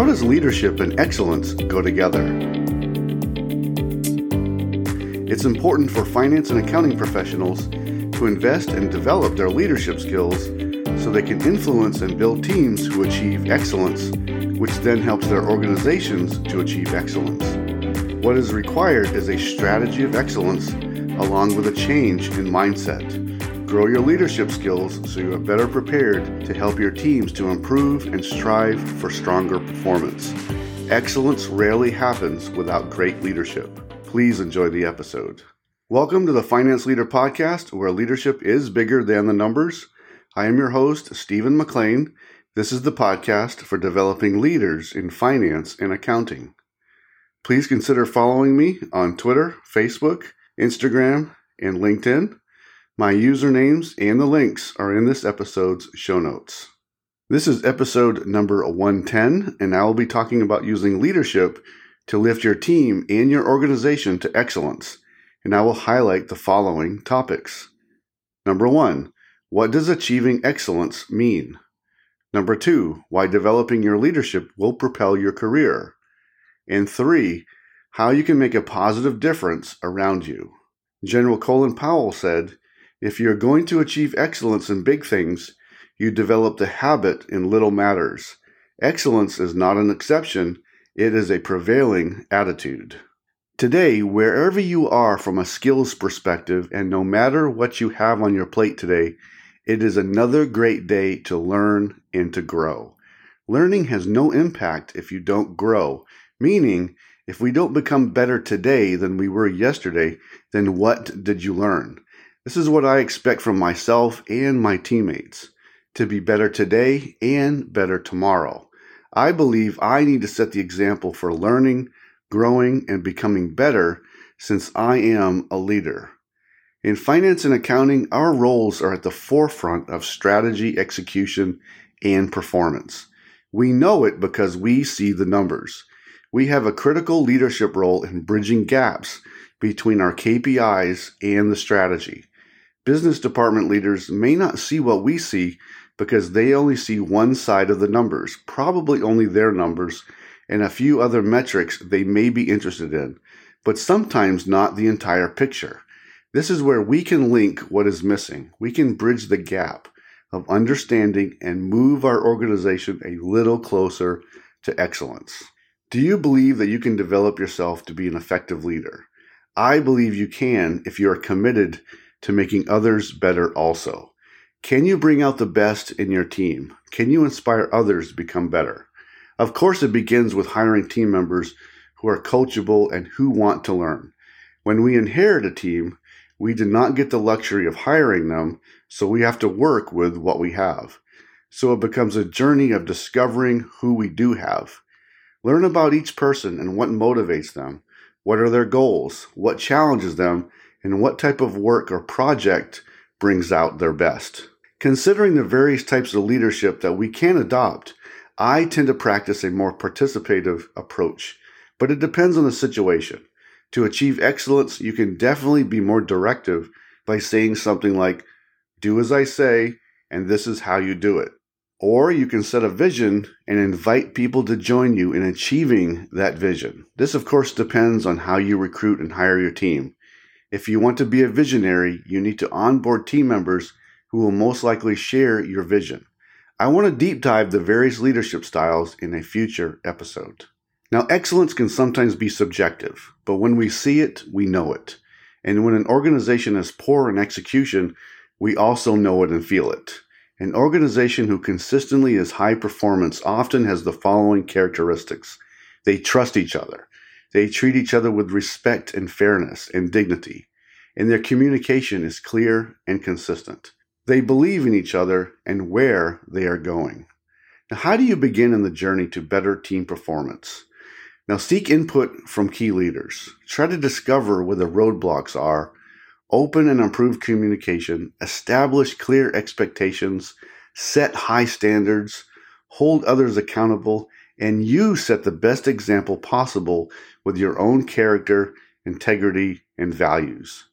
How does leadership and excellence go together? It's important for finance and accounting professionals to invest and develop their leadership skills so they can influence and build teams who achieve excellence, which then helps their organizations to achieve excellence. What is required is a strategy of excellence along with a change in mindset. Grow your leadership skills so you are better prepared to help your teams to improve and strive for stronger performance. Excellence rarely happens without great leadership. Please enjoy the episode. Welcome to the Finance Leader Podcast, where leadership is bigger than the numbers. I am your host, Stephen McLain. This is the podcast for developing leaders in finance and accounting. Please consider following me on Twitter, Facebook, Instagram, and LinkedIn. My usernames and the links are in this episode's show notes. This is episode number 110, and I will be talking about using leadership to lift your team and your organization to excellence. And I will highlight the following topics. Number one, what does achieving excellence mean? Number two, why developing your leadership will propel your career. And three, how you can make a positive difference around you. General Colin Powell said, if you're going to achieve excellence in big things, you develop the habit in little matters. Excellence is not an exception, it is a prevailing attitude. Today, wherever you are from a skills perspective, and no matter what you have on your plate today, it is another great day to learn and to grow. Learning has no impact if you don't grow, meaning, if we don't become better today than we were yesterday, then what did you learn? This is what I expect from myself and my teammates to be better today and better tomorrow. I believe I need to set the example for learning, growing, and becoming better since I am a leader. In finance and accounting, our roles are at the forefront of strategy, execution, and performance. We know it because we see the numbers. We have a critical leadership role in bridging gaps between our KPIs and the strategy. Business department leaders may not see what we see because they only see one side of the numbers, probably only their numbers, and a few other metrics they may be interested in, but sometimes not the entire picture. This is where we can link what is missing. We can bridge the gap of understanding and move our organization a little closer to excellence. Do you believe that you can develop yourself to be an effective leader? I believe you can if you are committed to making others better also. Can you bring out the best in your team? Can you inspire others to become better? Of course, it begins with hiring team members who are coachable and who want to learn. When we inherit a team, we did not get the luxury of hiring them, so we have to work with what we have. So it becomes a journey of discovering who we do have. Learn about each person and what motivates them. What are their goals? What challenges them? And what type of work or project brings out their best. Considering the various types of leadership that we can adopt, I tend to practice a more participative approach, but it depends on the situation. To achieve excellence, you can definitely be more directive by saying something like, Do as I say, and this is how you do it. Or you can set a vision and invite people to join you in achieving that vision. This, of course, depends on how you recruit and hire your team. If you want to be a visionary, you need to onboard team members who will most likely share your vision. I want to deep dive the various leadership styles in a future episode. Now, excellence can sometimes be subjective, but when we see it, we know it. And when an organization is poor in execution, we also know it and feel it. An organization who consistently is high performance often has the following characteristics they trust each other. They treat each other with respect and fairness and dignity, and their communication is clear and consistent. They believe in each other and where they are going. Now, how do you begin in the journey to better team performance? Now, seek input from key leaders. Try to discover where the roadblocks are. Open and improve communication. Establish clear expectations. Set high standards. Hold others accountable and you set the best example possible with your own character, integrity, and values.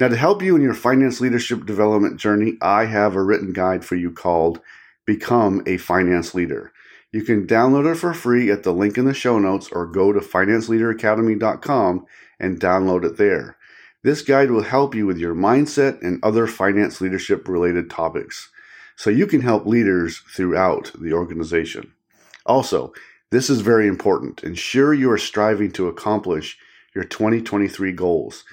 Now, to help you in your finance leadership development journey, I have a written guide for you called Become a Finance Leader. You can download it for free at the link in the show notes or go to financeleaderacademy.com and download it there. This guide will help you with your mindset and other finance leadership related topics so you can help leaders throughout the organization. Also, this is very important. Ensure you are striving to accomplish your 2023 goals.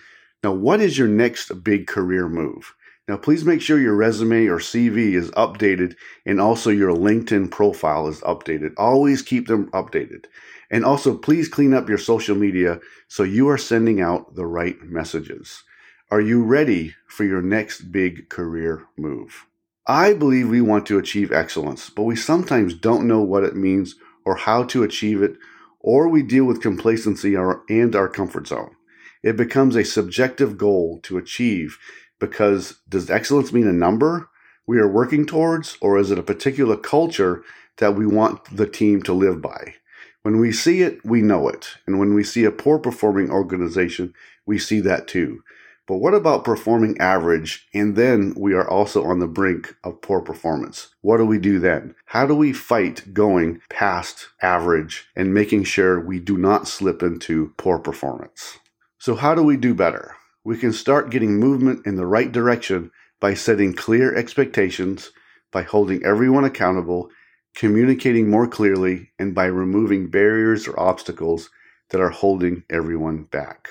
Now, what is your next big career move? Now, please make sure your resume or CV is updated and also your LinkedIn profile is updated. Always keep them updated. And also, please clean up your social media so you are sending out the right messages. Are you ready for your next big career move? I believe we want to achieve excellence, but we sometimes don't know what it means or how to achieve it, or we deal with complacency and our comfort zone. It becomes a subjective goal to achieve because does excellence mean a number we are working towards, or is it a particular culture that we want the team to live by? When we see it, we know it. And when we see a poor performing organization, we see that too. But what about performing average and then we are also on the brink of poor performance? What do we do then? How do we fight going past average and making sure we do not slip into poor performance? So, how do we do better? We can start getting movement in the right direction by setting clear expectations, by holding everyone accountable, communicating more clearly, and by removing barriers or obstacles that are holding everyone back.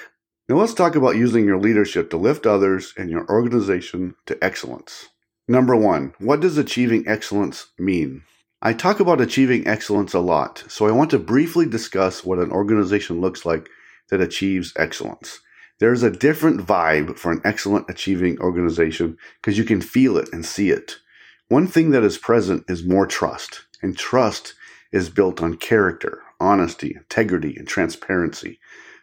Now let's talk about using your leadership to lift others and your organization to excellence. Number one, what does achieving excellence mean? I talk about achieving excellence a lot, so I want to briefly discuss what an organization looks like that achieves excellence. There's a different vibe for an excellent achieving organization because you can feel it and see it. One thing that is present is more trust, and trust is built on character, honesty, integrity, and transparency.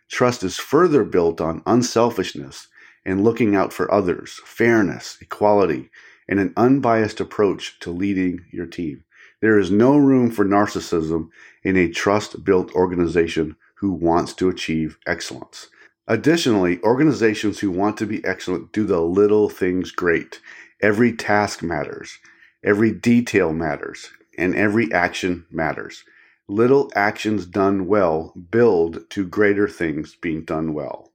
Trust is further built on unselfishness and looking out for others, fairness, equality, and an unbiased approach to leading your team. There is no room for narcissism in a trust built organization who wants to achieve excellence. Additionally, organizations who want to be excellent do the little things great. Every task matters, every detail matters, and every action matters. Little actions done well build to greater things being done well.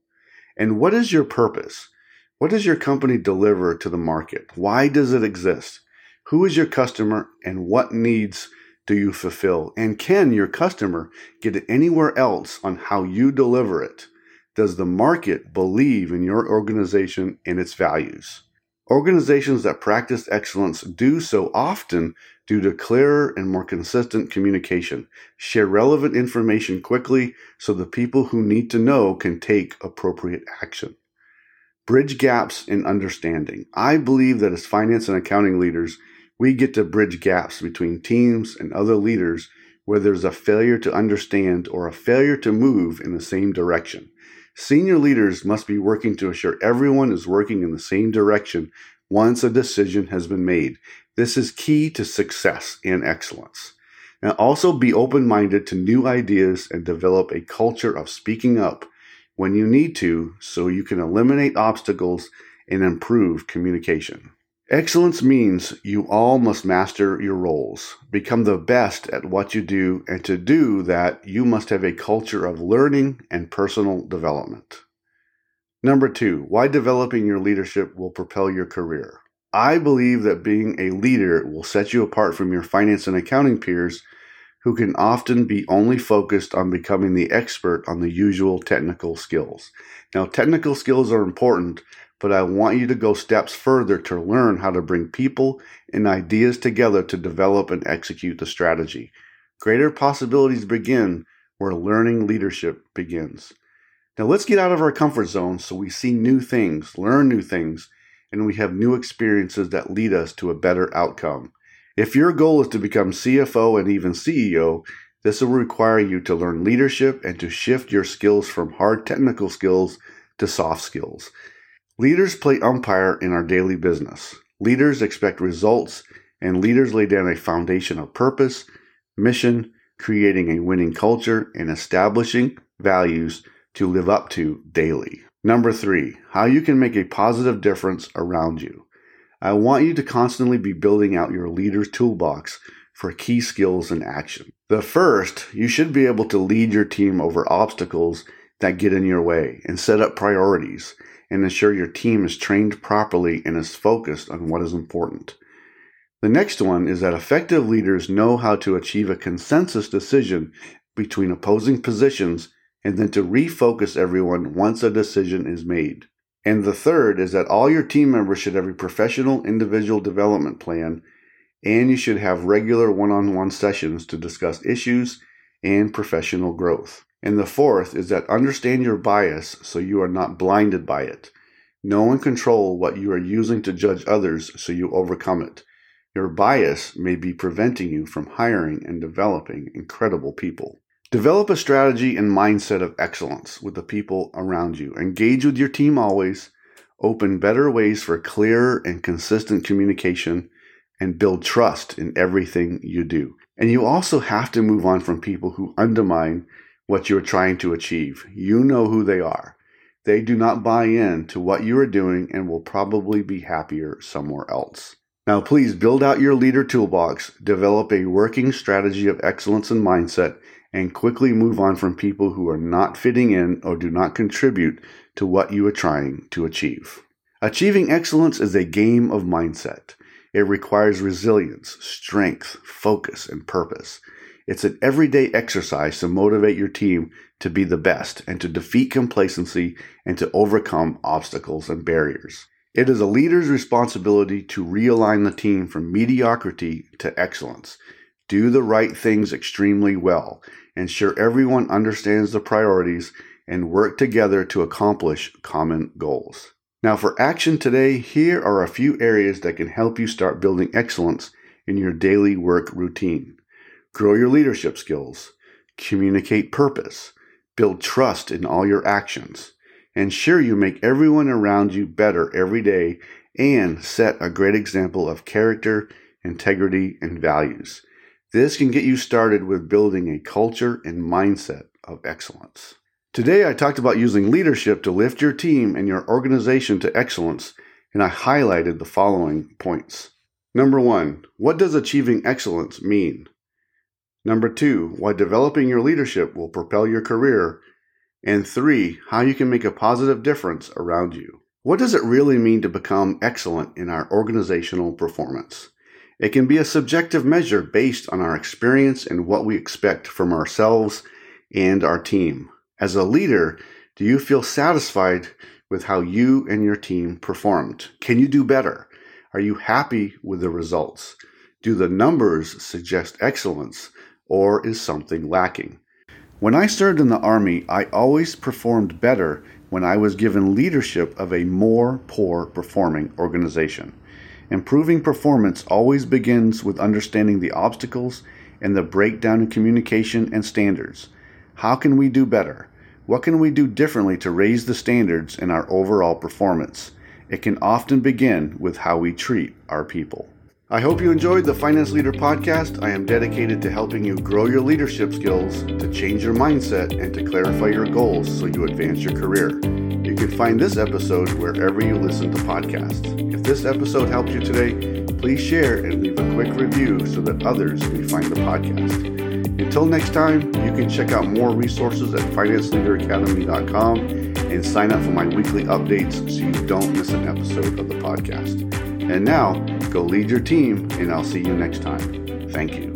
And what is your purpose? What does your company deliver to the market? Why does it exist? Who is your customer and what needs do you fulfill? And can your customer get it anywhere else on how you deliver it? Does the market believe in your organization and its values? Organizations that practice excellence do so often due to clearer and more consistent communication. Share relevant information quickly so the people who need to know can take appropriate action. Bridge gaps in understanding. I believe that as finance and accounting leaders, we get to bridge gaps between teams and other leaders where there's a failure to understand or a failure to move in the same direction. Senior leaders must be working to assure everyone is working in the same direction once a decision has been made. This is key to success and excellence. And also be open minded to new ideas and develop a culture of speaking up when you need to so you can eliminate obstacles and improve communication. Excellence means you all must master your roles, become the best at what you do, and to do that, you must have a culture of learning and personal development. Number two, why developing your leadership will propel your career. I believe that being a leader will set you apart from your finance and accounting peers who can often be only focused on becoming the expert on the usual technical skills. Now, technical skills are important, but I want you to go steps further to learn how to bring people and ideas together to develop and execute the strategy. Greater possibilities begin where learning leadership begins. Now, let's get out of our comfort zone so we see new things, learn new things, and we have new experiences that lead us to a better outcome. If your goal is to become CFO and even CEO, this will require you to learn leadership and to shift your skills from hard technical skills to soft skills. Leaders play umpire in our daily business. Leaders expect results, and leaders lay down a foundation of purpose, mission, creating a winning culture, and establishing values to live up to daily. Number three, how you can make a positive difference around you. I want you to constantly be building out your leader's toolbox for key skills and action. The first, you should be able to lead your team over obstacles that get in your way and set up priorities and ensure your team is trained properly and is focused on what is important. The next one is that effective leaders know how to achieve a consensus decision between opposing positions and then to refocus everyone once a decision is made. And the third is that all your team members should have a professional individual development plan and you should have regular one on one sessions to discuss issues and professional growth. And the fourth is that understand your bias so you are not blinded by it. Know and control what you are using to judge others so you overcome it. Your bias may be preventing you from hiring and developing incredible people. Develop a strategy and mindset of excellence with the people around you. Engage with your team always. Open better ways for clear and consistent communication and build trust in everything you do. And you also have to move on from people who undermine what you're trying to achieve. You know who they are. They do not buy in to what you are doing and will probably be happier somewhere else. Now, please build out your leader toolbox, develop a working strategy of excellence and mindset, and quickly move on from people who are not fitting in or do not contribute to what you are trying to achieve. Achieving excellence is a game of mindset. It requires resilience, strength, focus, and purpose. It's an everyday exercise to motivate your team to be the best and to defeat complacency and to overcome obstacles and barriers. It is a leader's responsibility to realign the team from mediocrity to excellence. Do the right things extremely well. Ensure everyone understands the priorities and work together to accomplish common goals. Now, for action today, here are a few areas that can help you start building excellence in your daily work routine. Grow your leadership skills, communicate purpose, build trust in all your actions, ensure you make everyone around you better every day, and set a great example of character, integrity, and values. This can get you started with building a culture and mindset of excellence. Today, I talked about using leadership to lift your team and your organization to excellence, and I highlighted the following points. Number one, what does achieving excellence mean? Number two, why developing your leadership will propel your career. And three, how you can make a positive difference around you. What does it really mean to become excellent in our organizational performance? It can be a subjective measure based on our experience and what we expect from ourselves and our team. As a leader, do you feel satisfied with how you and your team performed? Can you do better? Are you happy with the results? Do the numbers suggest excellence or is something lacking? When I served in the Army, I always performed better when I was given leadership of a more poor performing organization. Improving performance always begins with understanding the obstacles and the breakdown in communication and standards. How can we do better? What can we do differently to raise the standards in our overall performance? It can often begin with how we treat our people. I hope you enjoyed the Finance Leader podcast. I am dedicated to helping you grow your leadership skills, to change your mindset, and to clarify your goals so you advance your career. You can find this episode wherever you listen to podcasts. If this episode helped you today, please share and leave a quick review so that others may find the podcast. Until next time, you can check out more resources at financeleaderacademy.com and sign up for my weekly updates so you don't miss an episode of the podcast. And now, go lead your team, and I'll see you next time. Thank you.